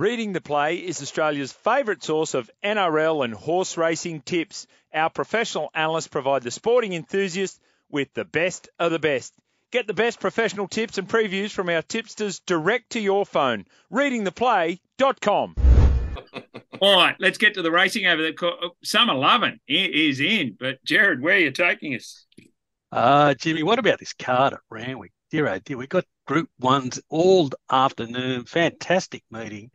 Reading the Play is Australia's favourite source of NRL and horse racing tips. Our professional analysts provide the sporting enthusiast with the best of the best. Get the best professional tips and previews from our tipsters direct to your phone. Readingtheplay.com. All right, let's get to the racing over there. Summer Loving is in, but Gerard, where are you taking us? Uh, Jimmy, what about this card at Randwick? Dear oh dear, we got Group Ones all afternoon. Fantastic meeting,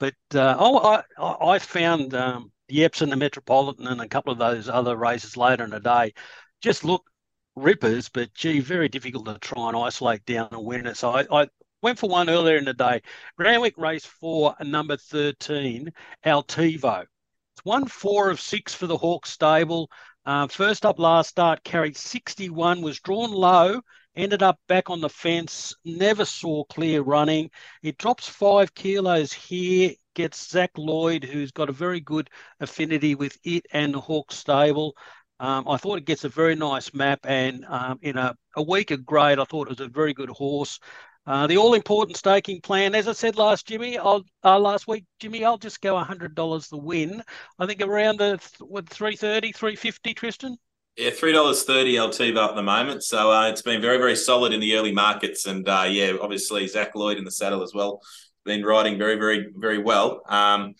but uh, I, I, I found um, the Epsom, the Metropolitan, and a couple of those other races later in the day just look rippers, but gee, very difficult to try and isolate down a winner. So I, I went for one earlier in the day. Randwick race four, number 13, Altivo. It's one four of six for the Hawk stable. Uh, first up last start carried 61, was drawn low, ended up back on the fence, never saw clear running. It drops five kilos here, gets Zac Lloyd, who's got a very good affinity with it and the Hawk stable. Um, I thought it gets a very nice map, and um, in a, a weaker grade, I thought it was a very good horse. Uh, the all important staking plan, as I said last Jimmy, I'll, uh, last week, Jimmy, I'll just go hundred dollars the win. I think around the what 330, 350, Tristan. Yeah, three dollars thirty Altivo at the moment. So uh, it's been very, very solid in the early markets, and uh, yeah, obviously Zac Lloyd in the saddle as well, been riding very, very, very well. Um,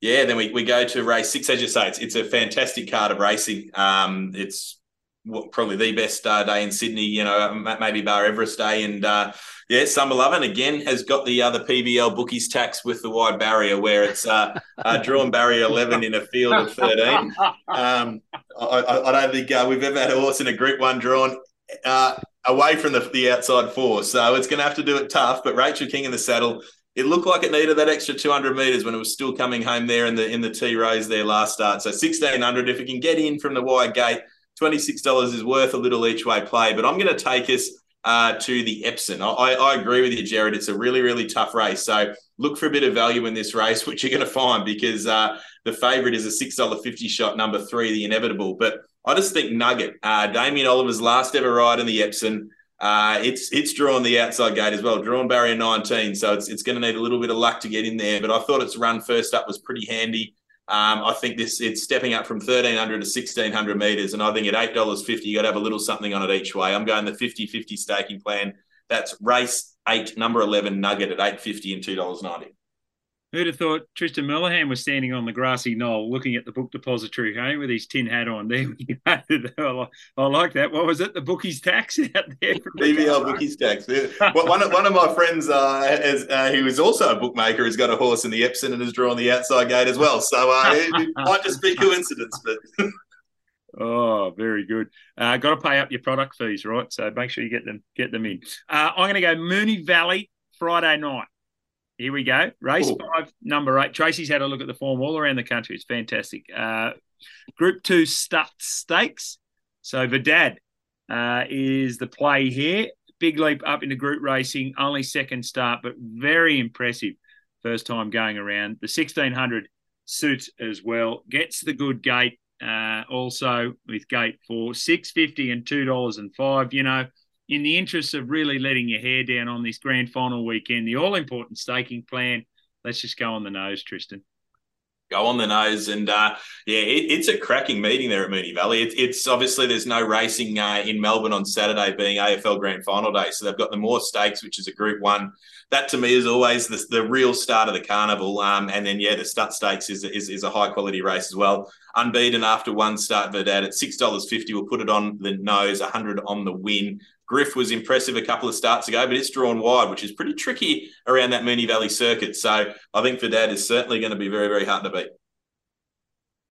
yeah, then we, we go to race six, as you say, it's, it's a fantastic card of racing. Um, it's probably the best uh, day in Sydney, you know, maybe Bar Everest Day. And uh, yeah, Summer Lovin again has got the other PBL bookies tax with the wide barrier where it's uh, uh, drawn barrier 11 in a field of 13. Um, I, I, don't think uh, we've ever had a horse in a group one drawn uh, away from the, the outside four. So it's going to have to do it tough. But Rachel King in the saddle it looked like it needed that extra 200 meters when it was still coming home there in the in the T rows there last start. So 1600, if it can get in from the wide gate, $26 is worth a little each way play. But I'm going to take us uh, to the Epsom. I, I, agree with you, Gerard. It's a really, really tough race. So look for a bit of value in this race, which you're going to find because uh, the favourite is a $6.50 shot, number three, the inevitable. But I just think Nugget, uh, Damien Oliver's last ever ride in the Epsom. Uh, it's it's drawn the outside gate as well, drawn barrier 19, so it's it's going to need a little bit of luck to get in there. But I thought its run first up was pretty handy. Um, I think this it's stepping up from 1300 to 1600 meters, and I think at eight dollars fifty, you got to have a little something on it each way. I'm going the 50-50 staking plan. That's race eight, number 11, Nugget at 850 and two dollars ninety. Who'd have thought Tristan Merlehan was standing on the grassy knoll looking at the book depository, hey, with his tin hat on there. I like that. What was it? The bookies tax out there? BBL bookies tax. one, of, one of my friends, uh, has, uh, who is also a bookmaker, has got a horse in the Epsom and has drawn the outside gate as well. So uh, it might just be coincidence, but. Oh, very good. Uh, got to pay up your product fees, right? So make sure you get them get them in. Uh, I'm going to go Moonee Valley Friday night. Here we go. Race five, number eight. Tracy's had a look at the form all around the country. It's fantastic. Uh, group two Stutt Stakes. So Verdad uh, is the play here. Big leap up into group racing. Only second start, but very impressive first time going around. The 1600 suits as well. Gets the good gate uh, also with gate for 650 and $2 and five. You know, in the interest of really letting your hair down on this grand final weekend, the all important staking plan, let's just go on the nose, Tristan. Go on the nose, and uh, yeah, it, it's a cracking meeting there at Moonee Valley. It, it's obviously there's no racing uh, in Melbourne on Saturday, being AFL Grand Final day, so they've got the Moir Stakes, which is a Group One. That to me is always the, the real start of the carnival. Um, and then yeah, the Stutt Stakes is, is, is a high quality race as well. Unbeaten after one start, Verdad at six dollars fifty. We'll put it on the nose, hundred on the win. Griff was impressive a couple of starts ago, but it's drawn wide, which is pretty tricky around that Moonee Valley circuit. So I think Verdad is certainly going to be very, very hard to beat.